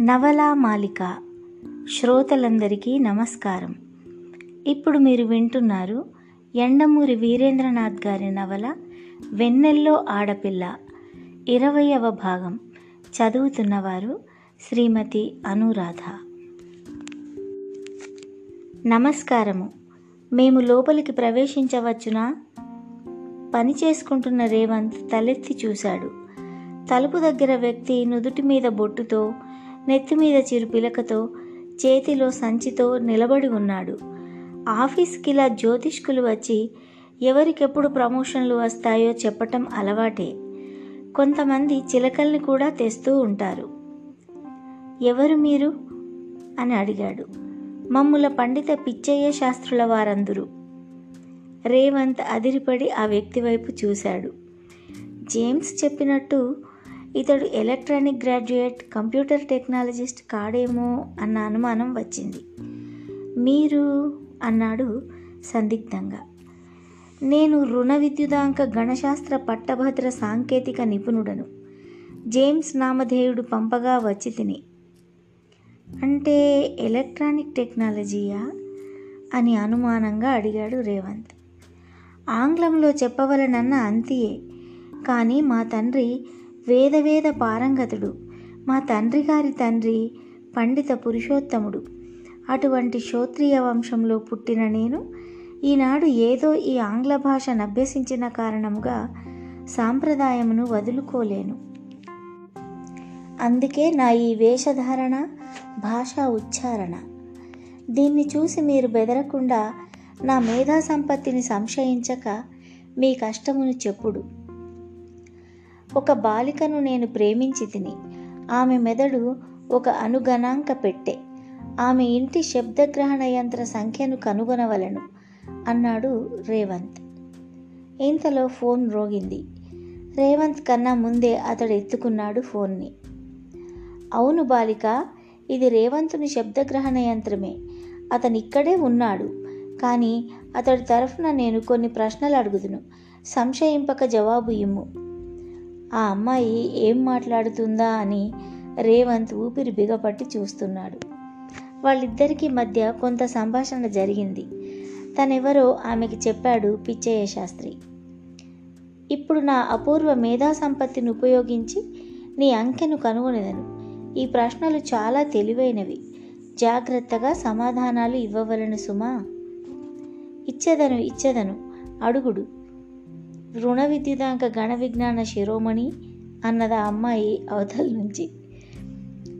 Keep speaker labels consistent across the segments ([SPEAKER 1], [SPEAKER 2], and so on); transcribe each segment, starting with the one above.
[SPEAKER 1] నవలా మాలిక శ్రోతలందరికీ నమస్కారం. ఇప్పుడు మీరు వింటున్నారు ఎండమూరి వీరేంద్రనాథ్ గారి నవల వెన్నెల్లో ఆడపిల్ల ఇరవయవ భాగం. చదువుతున్నవారు శ్రీమతి అనురాధ. నమస్కారము. మేము లోపలికి ప్రవేశించవచ్చునా? పని చేసుకుంటున్న రేవంత్ తలెత్తి చూశాడు. తలుపు దగ్గర వ్యక్తి నుదుటి మీద బొట్టుతో నెత్తి మీద చిరు పిలకతో చేతిలో సంచితో నిలబడి ఉన్నాడు. ఆఫీస్కి ఇలా జ్యోతిష్కులు వచ్చి ఎవరికెప్పుడు ప్రమోషన్లు వస్తాయో చెప్పటం అలవాటే. కొంతమంది చిలకల్ని కూడా తెస్తూ ఉంటారు. ఎవరు మీరు? అని అడిగాడు. మమ్ముల పండిత పిచ్చయ్య శాస్త్రుల వారందరూ. రేవంత్ అదిరిపడి ఆ వ్యక్తి వైపు చూశాడు. జేమ్స్ చెప్పినట్టు ఇతడు ఎలక్ట్రానిక్ గ్రాడ్యుయేట్ కంప్యూటర్ టెక్నాలజిస్ట్ కాడేమో అన్న అనుమానం వచ్చింది. మీరు? అన్నాడు సందిగ్ధంగా. నేను రుణ విద్యుదాంక గణశాస్త్ర పట్టభద్ర సాంకేతిక నిపుణుడను. జేమ్స్ నామధేయుడు పంపగా వచ్చి తిని. అంటే ఎలక్ట్రానిక్ టెక్నాలజీయా? అని అనుమానంగా అడిగాడు రేవంత్. ఆంగ్లంలో చెప్పవలనన్న అంతియే. కానీ మా తండ్రి వేదవేద పారంగతుడు. మా తండ్రి గారి తండ్రి పండిత పురుషోత్తముడు. అటువంటి క్షోత్రియ వంశంలో పుట్టిన నేను ఈనాడు ఏదో ఈ ఆంగ్ల భాషను అభ్యసించిన కారణముగా సాంప్రదాయమును వదులుకోలేను. అందుకే నా ఈ వేషధారణ భాషా ఉచ్చారణ. దీన్ని చూసి మీరు బెదరకుండా నా మేధా సంపత్తిని సంశయించక మీ కష్టమును చెప్పుడు. ఒక బాలికను నేను ప్రేమించి తిని ఆమె మెదడు ఒక అనుగణాంక పెట్టె. ఆమె ఇంటి శబ్దగ్రహణ యంత్ర సంఖ్యను కనుగొనవలను అన్నాడు రేవంత్. ఇంతలో ఫోన్ రోగింది. రేవంత్ కన్నా ముందే అతడు ఎత్తుకున్నాడు ఫోన్ని. అవును బాలిక ఇది రేవంతుని శబ్దగ్రహణ యంత్రమే. అతను ఇక్కడే ఉన్నాడు. కానీ అతడి తరఫున నేను కొన్ని ప్రశ్నలు అడుగుదును. సంశయింపక జవాబు ఇమ్ము. ఆ అమ్మాయి ఏం మాట్లాడుతుందా అని రేవంత్ ఊపిరి బిగపట్టి చూస్తున్నాడు. వాళ్ళిద్దరికీ మధ్య కొంత సంభాషణ జరిగింది. తనెవరో ఆమెకి చెప్పాడు పిచ్చయ్య శాస్త్రి. ఇప్పుడు నా అపూర్వ మేధా సంపత్తిని ఉపయోగించి నీ అంకెను కనుగొనేదను. ఈ ప్రశ్నలు చాలా తెలివైనవి. జాగ్రత్తగా సమాధానాలు ఇవ్వవలను సుమా. ఇచ్చేదను ఇచ్చేదను. అడుగుడు. రుణ విద్యుదాంక గణ విజ్ఞాన శిరోమణి అన్నది ఆ అమ్మాయి అవతల నుంచి.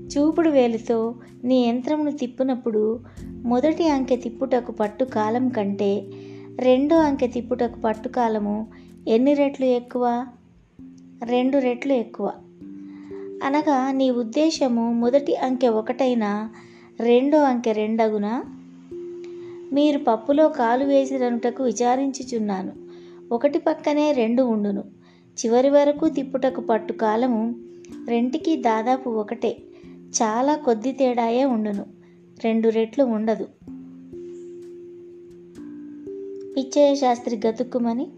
[SPEAKER 1] చూపుడు వేలుతో నీ యంత్రమును తిప్పినప్పుడు మొదటి అంకె తిప్పుటకు పట్టు కాలం కంటే రెండో అంకె తిప్పుటకు పట్టు కాలము ఎన్ని రెట్లు ఎక్కువ? రెండు రెట్లు ఎక్కువ. అనగా నీ ఉద్దేశము మొదటి అంకె ఒకటైనా రెండో అంకె రెండగునా? మీరు పప్పులో కాలు వేసిరనుటకు విచారించుచున్నాను. ఒకటి పక్కనే రెండు ఉండును. చివరి వరకు తిప్పుటకు పట్టు కాలము రెంటికి దాదాపు ఒకటే. చాలా కొద్ది తేడాయే ఉండును. రెండు రెట్లు ఉండదు. పిచ్చయ్య శాస్త్రి గతుక్కుమని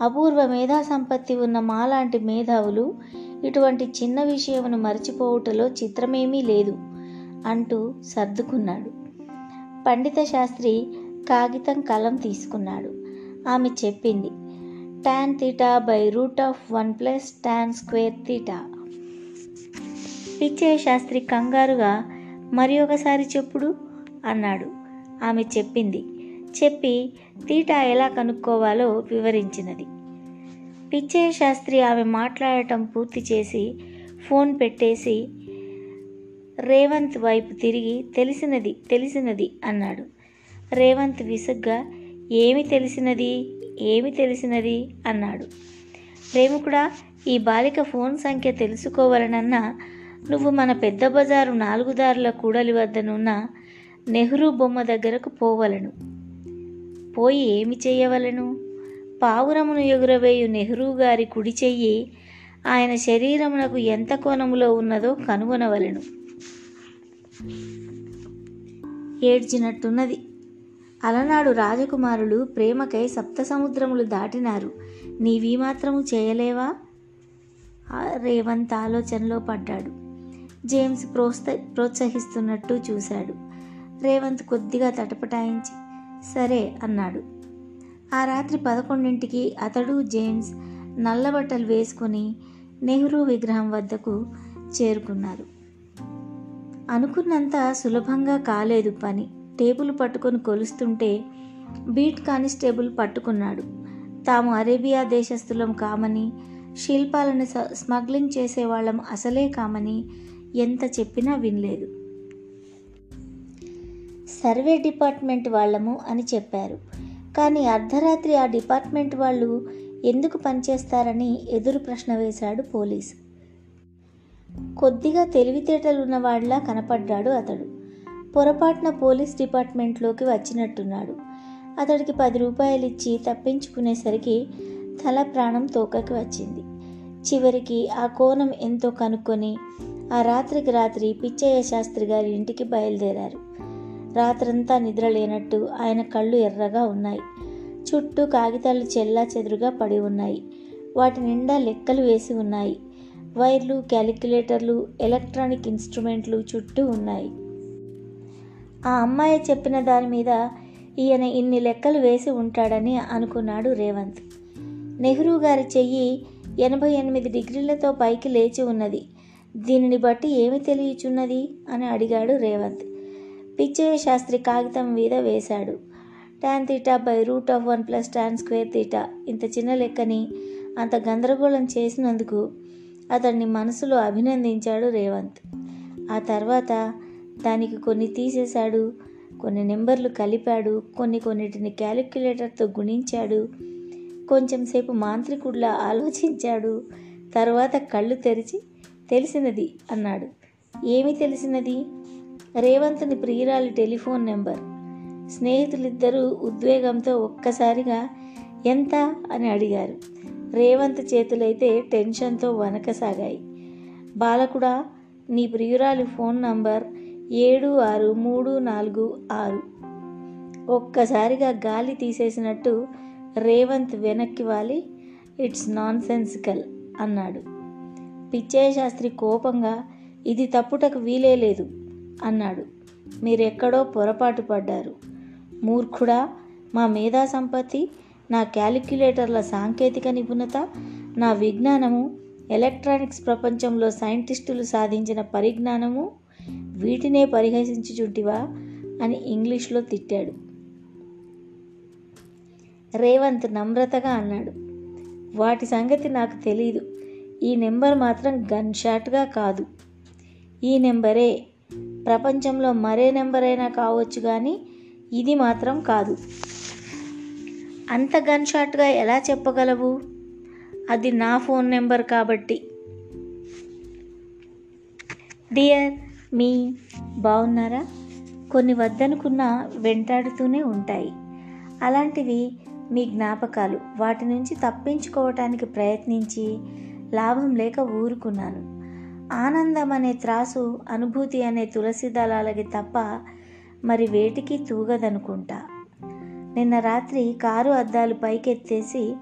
[SPEAKER 1] అపూర్వ మేధా సంపత్తి ఉన్న మాలాంటి మేధావులు ఇటువంటి చిన్న విషయమును మర్చిపోవుటలో చిత్రమేమీ లేదు అంటూ సర్దుకున్నాడు. పండిత శాస్త్రి కాగితం కలం తీసుకున్నాడు. ఆమె చెప్పింది tan theta by root of one plus tan square theta Pichchayya Sastry కంగారుగా మరి ఒకసారి చెప్పుడు? అన్నాడు. ఆమె చెప్పింది. చెప్పి తీటా ఎలా కనుక్కోవాలో వివరించినది. పిచ్చయ్య శాస్త్రి ఆమె మాట్లాడటం పూర్తి చేసి ఫోన్ పెట్టేసి రేవంత్ వైపు తిరిగి తెలిసినది తెలిసినది అన్నాడు. రేవంత్ విసుగ్గా ఏమి తెలిసినది? ఏమి తెలిసినది? అన్నాడు. ప్రేమికుడా ఈ బాలిక ఫోన్ సంఖ్య తెలుసుకోవాలనన్నా నువ్వు మన పెద్ద బజారు నాలుగు దారుల కూడలి వద్దనున్న నెహ్రూ బొమ్మ దగ్గరకు పోవలను. పోయి ఏమి చేయవలను? పావురమును ఎగురవేయు నెహ్రూ గారి కుడి చెయ్యి ఆయన శరీరమునకు ఎంత కోణములో ఉన్నదో కనుగొనవలను. ఏడ్చినట్టున్నది. అలనాడు రాజకుమారులు ప్రేమకై సప్త సముద్రములు దాటినారు. నీవీ మాత్రము చేయలేవా రేవంత్ ఆలోచనలో పడ్డాడు. జేమ్స్ ప్రోత్స ప్రోత్సహిస్తున్నట్టు చూశాడు. రేవంత్ కొద్దిగా తటపటాయించి సరే అన్నాడు. ఆ రాత్రి పదకొండింటికి అతడు జేమ్స్ నల్లబట్టలు వేసుకొని నెహ్రూ విగ్రహం వద్దకు చేరుకున్నారు. అనుకున్నంత సులభంగా కాలేదు పని. టేబుల్ పట్టుకొని కొలుస్తుంటే బీట్ కానిస్టేబుల్ పట్టుకున్నాడు. తాము అరేబియా దేశస్థులం కామని శిల్పాలను స్మగ్లింగ్ చేసేవాళ్ళం అసలే కామని ఎంత చెప్పినా వినలేదు. సర్వే డిపార్ట్మెంట్ వాళ్ళము అని చెప్పారు. కానీ అర్ధరాత్రి ఆ డిపార్ట్మెంట్ వాళ్ళు ఎందుకు పనిచేస్తారని ఎదురు ప్రశ్న వేశాడు పోలీసు. కొద్దిగా తెలివితేటలు ఉన్నవాడిలా కనపడ్డాడు అతడు. పొరపాటున పోలీస్ డిపార్ట్మెంట్లోకి వచ్చినట్టున్నాడు. అతడికి పది రూపాయలు ఇచ్చి తప్పించుకునేసరికి తల ప్రాణం తోకకి వచ్చింది. చివరికి ఆ కోణం ఎంతో కనుక్కొని ఆ రాత్రికి రాత్రి పిచ్చయ్య శాస్త్రి గారి ఇంటికి బయలుదేరారు. రాత్రంతా నిద్ర లేనట్టు ఆయన కళ్ళు ఎర్రగా ఉన్నాయి. చుట్టూ కాగితాలు చెల్లా చెదురుగా పడి ఉన్నాయి. వాటి నిండా లెక్కలు వేసి ఉన్నాయి. వైర్లు క్యాలిక్యులేటర్లు ఎలక్ట్రానిక్ ఇన్స్ట్రుమెంట్లు చుట్టూ ఉన్నాయి. ఆ అమ్మాయి చెప్పిన దాని మీద ఈయన ఇన్ని లెక్కలు వేసి ఉంటాడని అనుకున్నాడు రేవంత్. నెహ్రూ గారి చెయ్యి ఎనభై ఎనిమిది డిగ్రీలతో పైకి లేచి ఉన్నది. దీనిని బట్టి ఏమి తెలియచున్నది? అని అడిగాడు రేవంత్. పిచ్చయ్య శాస్త్రి కాగితం మీద వేశాడు. Tan theta by root of one plus tan square theta. ఇంత చిన్న లెక్కని అంత గందరగోళం చేసినందుకు అతన్ని మనసులో అభినందించాడు రేవంత్. ఆ తర్వాత దానికి కొన్ని తీసేశాడు కొన్ని నెంబర్లు కలిపాడు కొన్ని కొన్నిటిని క్యాలిక్యులేటర్తో గుణించాడు. కొంచెంసేపు మాంత్రికుడిలా ఆలోచించాడు. తర్వాత కళ్ళు తెరిచి తెలిసినది అన్నాడు. ఏమి తెలిసినది? రేవంత్ని ప్రియురాలి టెలిఫోన్ నెంబర్. స్నేహితులిద్దరూ ఉద్వేగంతో ఒక్కసారిగా ఎంత? అని అడిగారు. రేవంత్ చేతులైతే టెన్షన్తో వనకసాగాయి బాలకుడా నీ ప్రియురాలి ఫోన్ నంబర్ ఏడు ఆరు మూడు నాలుగు ఆరు. ఒక్కసారిగా గాలి తీసేసినట్టు రేవంత్ వెనక్కి వాలి. ఇట్స్ నాన్ సెన్సికల్ అన్నాడు. పిచ్చయ్యశాస్త్రి కోపంగా ఇది తప్పుటకు వీలే లేదు అన్నాడు. మీరెక్కడో పొరపాటు పడ్డారు. మూర్ఖుడా మా మేధా సంపత్తి నా క్యాలిక్యులేటర్ల సాంకేతిక నిపుణత నా విజ్ఞానము ఎలక్ట్రానిక్స్ ప్రపంచంలో సైంటిస్టులు సాధించిన పరిజ్ఞానము వీటినే పరిహసించుచుంటివా? అని ఇంగ్లీష్లో తిట్టాడు. రేవంత్ నమ్రతగా అన్నాడు. వాటి సంగతి నాకు తెలీదు. ఈ నెంబర్ మాత్రం గన్ షాట్గా కాదు. ఈ నెంబరే. ప్రపంచంలో మరే నెంబర్ అయినా కావచ్చు కానీ ఇది మాత్రం కాదు. అంత గన్ షాట్గా ఎలా చెప్పగలవు? అది నా ఫోన్ నెంబర్ కాబట్టి. డియర్ మీ బాగున్నారా కొన్ని వద్దనుకున్నా వెంటాడుతూనే ఉంటాయి. అలాంటివి మీ జ్ఞాపకాలు. వాటి నుంచి తప్పించుకోవటానికి ప్రయత్నించి లాభం లేక ఊరుకున్నాను. ఆనందం అనే త్రాసు అనుభూతి అనే తులసి దళాలకి తప్ప మరి వేటికి తూగదనుకుంటా. నిన్న రాత్రి కారు అద్దాలు పైకెత్తేసి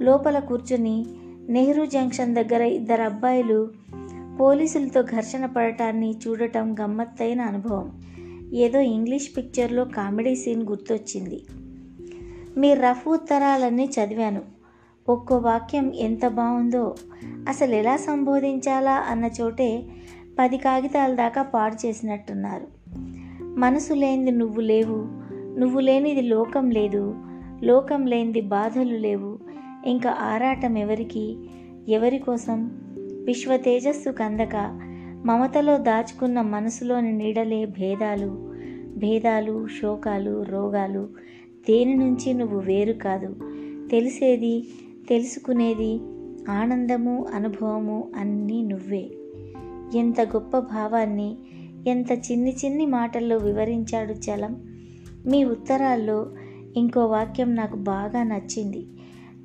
[SPEAKER 1] లోపల కూర్చుని నెహ్రూ జంక్షన్ దగ్గర ఇద్దరు అబ్బాయిలు పోలీసులతో ఘర్షణ పడటాన్ని చూడటం గమ్మత్తైన అనుభవం. ఏదో ఇంగ్లీష్ పిక్చర్లో కామెడీ సీన్ గుర్తొచ్చింది. మీ రఫ్ ఉత్తరాలన్నీ చదివాను. ఒక్కో వాక్యం ఎంత బాగుందో అసలు ఎలా సంబోధించాలా అన్న చోటే పది కాగితాల దాకా పాడు చేసినట్టున్నారు. మనసు లేనిది నువ్వు లేవు నువ్వు లేనిది లోకం లేదు లోకం లేనిది బాధలు లేవు ఇంకా ఆరాటం ఎవరికి ఎవరి కోసం? విశ్వ తేజస్సు కందక. మమతలో దాచుకున్న మనసులోని నీడలే భేదాలు. భేదాలు శోకాలు రోగాలు. దేని నుంచి నువ్వు వేరు కాదు. తెలిసేది తెలుసుకునేది ఆనందము అనుభవము అన్నీ నువ్వే. ఎంత గొప్ప భావాన్ని ఎంత చిన్ని చిన్ని మాటల్లో వివరించాడు చలం. మీ ఉత్తరాల్లో ఇంకో వాక్యం నాకు బాగా నచ్చింది.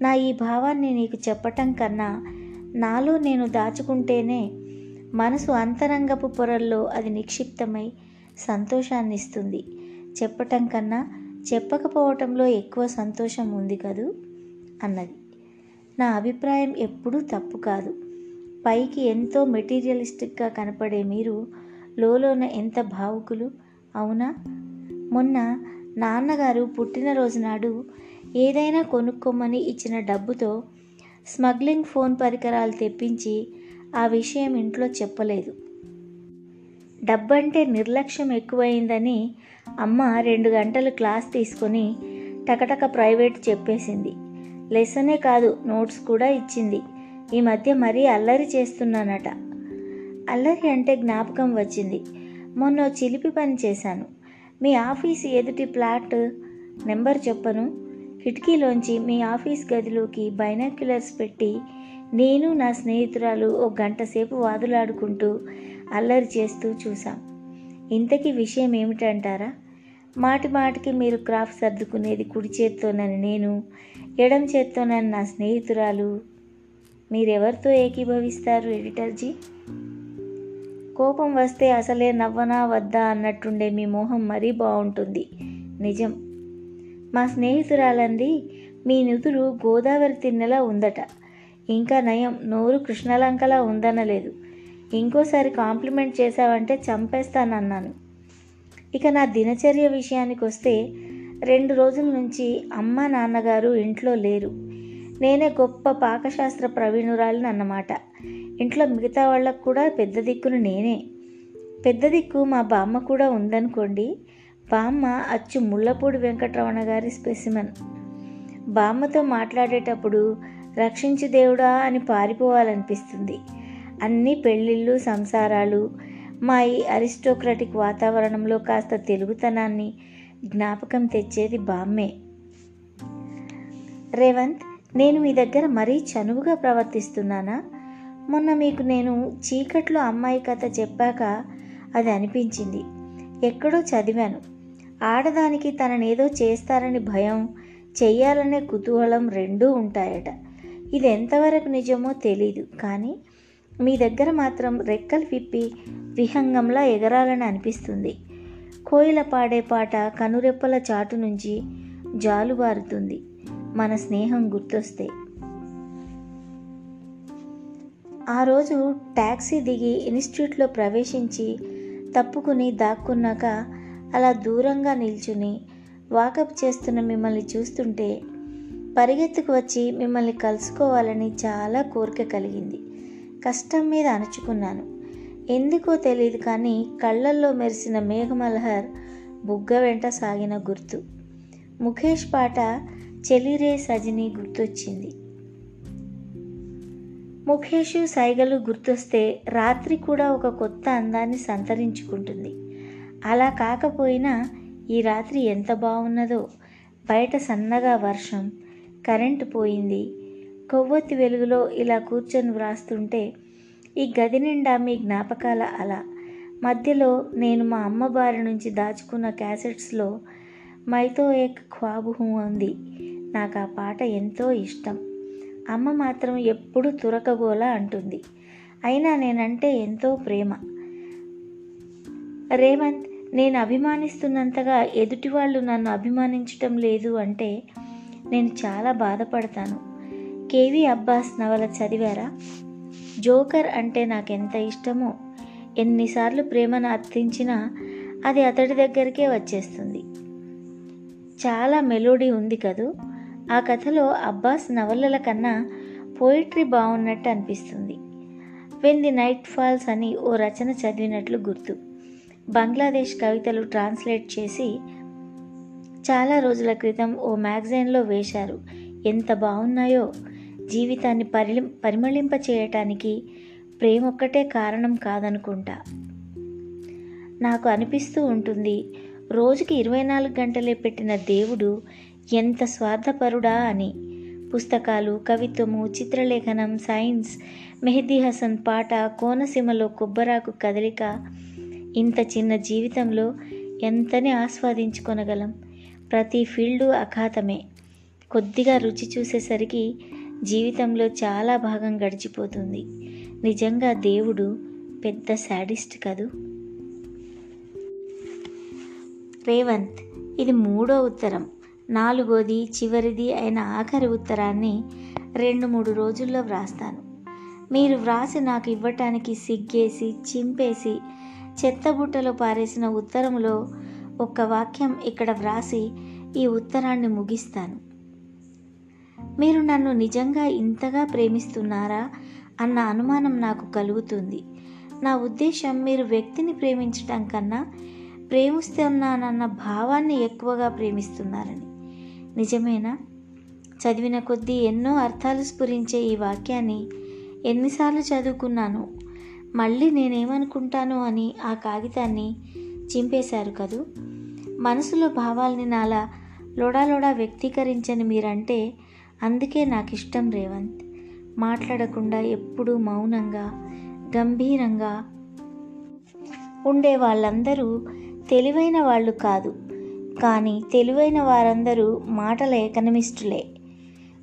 [SPEAKER 1] నా ఈ భావాన్ని నీకు చెప్పటం కన్నా నాలో నేను దాచుకుంటేనే మనసు అంతరంగపు పొరల్లో అది నిక్షిప్తమై సంతోషాన్ని ఇస్తుంది చెప్పటం కన్నా చెప్పకపోవటంలో ఎక్కువ సంతోషం ఉంది కదూ? అన్నది. నా అభిప్రాయం ఎప్పుడూ తప్పు కాదు. పైకి ఎంతో మెటీరియలిస్టిక్గా కనపడే మీరు లోలోన ఎంత భావుకులు? అవునా? మొన్న నాన్నగారు పుట్టినరోజు నాడు ఏదైనా కొనుక్కోమని ఇచ్చిన డబ్బుతో స్మగ్లింగ్ ఫోన్ పరికరాలు తెప్పించి ఆ విషయం ఇంట్లో చెప్పలేదు. డబ్బంటే నిర్లక్ష్యం ఎక్కువైందని అమ్మ రెండు గంటలు క్లాస్ తీసుకొని టకటక ప్రైవేట్ చెప్పేసింది. లెసనే కాదు నోట్స్ కూడా ఇచ్చింది. ఈ మధ్య మరీ అల్లరి చేస్తున్నానట. అల్లరి అంటే జ్ఞాపకం వచ్చింది. మొన్న చిలిపి పని చేశాను. మీ ఆఫీస్ ఎదుటి ప్లాట్ నెంబర్ చెప్పను. కిటికీలోంచి మీ ఆఫీస్ గదిలోకి బైనాక్యులర్స్ పెట్టి నేను నా స్నేహితురాలు ఓ గంట సేపు వాదులాడుకుంటూ అల్లరి చేస్తూ చూసాం ఇంతకీ విషయం ఏమిటంటారా? మాటి మాటికి మీరు క్రాఫ్ట్ సర్దుకునేది కుడి చేత్తోనని నేను ఎడం చేత్తోనని నా స్నేహితురాలు. మీరెవరితో ఏకీభవిస్తారు ఎడిటర్జీ? కోపం వస్తే అసలే నవ్వనా వద్దా అన్నట్టుండే మీ మోహం మరీ బాగుంటుంది. నిజం. మా స్నేహితురాలంది మీ నుదురు గోదావరి తిన్నెలా ఉందట. ఇంకా నయం నోరు కృష్ణలంకలా ఉందనలేదు. ఇంకోసారి కాంప్లిమెంట్ చేశావంటే చంపేస్తానన్నాను. ఇక నా దినచర్య విషయానికి వస్తే రెండు రోజుల నుంచి అమ్మ నాన్నగారు ఇంట్లో లేరు. నేనే గొప్ప పాకశాస్త్ర ప్రవీణురాలిని అన్నమాట. ఇంట్లో మిగతా వాళ్ళకు కూడా పెద్ద దిక్కును నేనే. పెద్ద దిక్కు మా బామ్మ కూడా ఉందనుకోండి బామ్మ అచ్చు ముళ్ళపూడి వెంకటరమణ గారి స్పెసిమన్. బామ్మతో మాట్లాడేటప్పుడు రక్షించు దేవుడా అని పారిపోవాలనిపిస్తుంది. అన్ని పెళ్ళిళ్ళు సంసారాలు మా ఈ అరిస్టోక్రటిక్ వాతావరణంలో కాస్త తెలుగుతనాన్ని జ్ఞాపకం తెచ్చేది బామ్మే. రేవంత్ నేను మీ దగ్గర మరీ చనువుగా ప్రవర్తిస్తున్నానా? మొన్న మీకు నేను చీకట్లో అమ్మాయి కథ చెప్పాక అది అనిపించింది. ఎక్కడో చదివాను. ఆడదానికి తననేదో చేస్తారని భయం చెయ్యాలనే కుతూహలం రెండూ ఉంటాయట. ఇది ఎంతవరకు నిజమో తెలీదు కానీ మీ దగ్గర మాత్రం రెక్కలు విప్పి విహంగంలా ఎగరాలని అనిపిస్తుంది. కోయిల పాడే పాట కనురెప్పల చాటు నుంచి జాలుబారుతుంది మన స్నేహం గుర్తొస్తే. ఆ రోజు ట్యాక్సీ దిగి ఇన్స్టిట్యూట్లో ప్రవేశించి తప్పుకుని దాక్కున్నాక అలా దూరంగా నిల్చుని వాకప్ చేస్తున్న మిమ్మల్ని చూస్తుంటే పరిగెత్తుకు వచ్చి మిమ్మల్ని కలుసుకోవాలని చాలా కోరిక కలిగింది. కష్టం మీద అణుచుకున్నాను. ఎందుకో తెలియదు కానీ కళ్ళల్లో మెరిసిన మేఘమల్హర్ బుగ్గ వెంట సాగిన గుర్తు. ముఖేష్ పాట చెలిరే సజిని గుర్తొచ్చింది. ముఖేష్ సైగలు గుర్తొస్తే రాత్రి కూడా ఒక కొత్త అందాన్ని సంతరించుకుంటుంది. అలా కాకపోయినా ఈ రాత్రి ఎంత బాగున్నదో బయట సన్నగా వర్షం కరెంటు పోయింది. కొవ్వొత్తి వెలుగులో ఇలా కూర్చొని వ్రాస్తుంటే ఈ గది నిండా మీ జ్ఞాపకాల అలా. మధ్యలో నేను మా అమ్మ బారి నుంచి దాచుకున్న క్యాసెట్స్లో మైతో ఏక్ ఖ్వాబు ఉంది నాకు ఆ పాట ఎంతో ఇష్టం. అమ్మ మాత్రం ఎప్పుడు తురకగోలా అంటుంది. అయినా నేనంటే ఎంతో ప్రేమ. రేవంత్ నేను అభిమానిస్తున్నంతగా ఎదుటి వాళ్ళు నన్ను అభిమానించటం లేదు అంటే నేను చాలా బాధపడతాను. కేవీ అబ్బాస్ నవల చదివారా? జోకర్ అంటే నాకెంత ఇష్టమో ఎన్నిసార్లు ప్రేమను అర్థించినా అది అతడి దగ్గరికే వచ్చేస్తుంది. చాలా మెలోడీ ఉంది కదూ? ఆ కథలో అబ్బాస్ నవలల కన్నా పోయిట్రీ బాగున్నట్టు అనిపిస్తుంది. వెన్ ది నైట్ ఫాల్స్ అని ఓ రచన చదివినట్లు గుర్తు. బంగ్లాదేశ్ కవితలు ట్రాన్స్లేట్ చేసి చాలా రోజుల క్రితం ఓ మ్యాగజైన్లో వేశారు. ఎంత బాగున్నాయో! జీవితాన్ని పరిలి పరిమళింప చేయటానికి ప్రేమ ఒక్కటే కారణం కాదనుకుంటా. నాకు అనిపిస్తూ ఉంటుంది రోజుకి ఇరవై నాలుగు గంటలే పెట్టిన దేవుడు ఎంత స్వార్థపరుడా అని. పుస్తకాలు కవిత్వము చిత్రలేఖనం సైన్స్ మెహదీ హసన్ పాట కోనసీమలో కొబ్బరాకు కదలిక ఇంత చిన్న జీవితంలో ఎంతని ఆస్వాదించుకొనగలం? ప్రతి ఫీల్డు అఘాతమే కొద్దిగా రుచి చూసేసరికి జీవితంలో చాలా భాగం గడిచిపోతుంది. నిజంగా దేవుడు పెద్ద శాడిస్ట్ కదూ? రేవంత్ ఇది మూడో ఉత్తరం. నాలుగోది చివరిది అయిన ఆఖరి ఉత్తరాన్ని రెండు మూడు రోజుల్లో వ్రాస్తాను. మీరు వ్రాసి నాకు ఇవ్వటానికి సిగ్గేసి చింపేసి చెత్తబుట్టలో పారేసిన ఉత్తరంలో ఒక్క వాక్యం ఇక్కడ వ్రాసి ఈ ఉత్తరాన్ని ముగిస్తాను. మీరు నన్ను నిజంగా ఇంతగా ప్రేమిస్తున్నారా అన్న అనుమానం నాకు కలుగుతుంది. నా ఉద్దేశం మీరు వ్యక్తిని ప్రేమించటం కన్నా ప్రేమిస్తున్నానన్న భావాన్ని ఎక్కువగా ప్రేమిస్తున్నారని. నిజమేనా? చదివిన కొద్దీ ఎన్నో అర్థాలు స్ఫురించే ఈ వాక్యాన్ని ఎన్నిసార్లు చదువుకున్నాను? మళ్ళీ నేనేమనుకుంటాను అని ఆ కాగితాన్ని చింపేశారు కదూ? మనసులో భావాల్ని నాలా లోడాలోడా వ్యక్తీకరించని మీరంటే అందుకే నాకు ఇష్టం రేవంత్. మాట్లాడకుండా ఎప్పుడూ మౌనంగా గంభీరంగా ఉండే వాళ్ళందరూ తెలివైన వాళ్ళు కాదు. కానీ తెలివైన వారందరూ మాటల ఎకనమిస్టులే.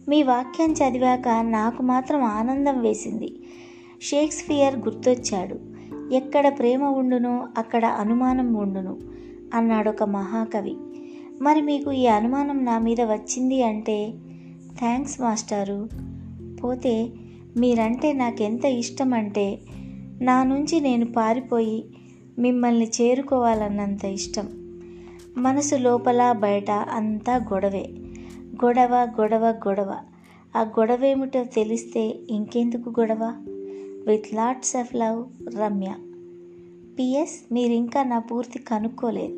[SPEAKER 1] మీ వాక్యం చదివాక నాకు మాత్రం ఆనందం వేసింది. షేక్స్పియర్ గుర్తొచ్చాడు. ఎక్కడ ప్రేమ ఉండునో అక్కడ అనుమానం ఉండును అన్నాడు ఒక మహాకవి. మరి మీకు ఈ అనుమానం నా మీద వచ్చింది అంటే? థ్యాంక్స్ మాస్టారు. పోతే మీరంటే నాకెంత ఇష్టం అంటే నా నుంచి నేను పారిపోయి మిమ్మల్ని చేరుకోవాలన్నంత ఇష్టం. మనసు లోపల బయట అంతా గొడవే. గొడవ గొడవ గొడవ. ఆ గొడవేమిటో తెలిస్తే ఇంకెందుకు గొడవ? With lots of love Ramya. PS మీరు ఇంకా నా పూర్తి కనుక్కోలేదు.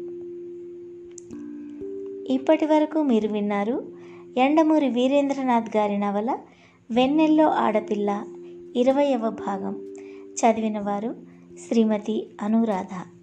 [SPEAKER 1] ఇప్పటి వరకు మీరు విన్నారు ఎండమూరి వీరేంద్రనాథ్ గారి నవల వెన్నెల్లో ఆడపిల్ల ఇరవయవ భాగం. చదివిన వారు శ్రీమతి అనురాధ.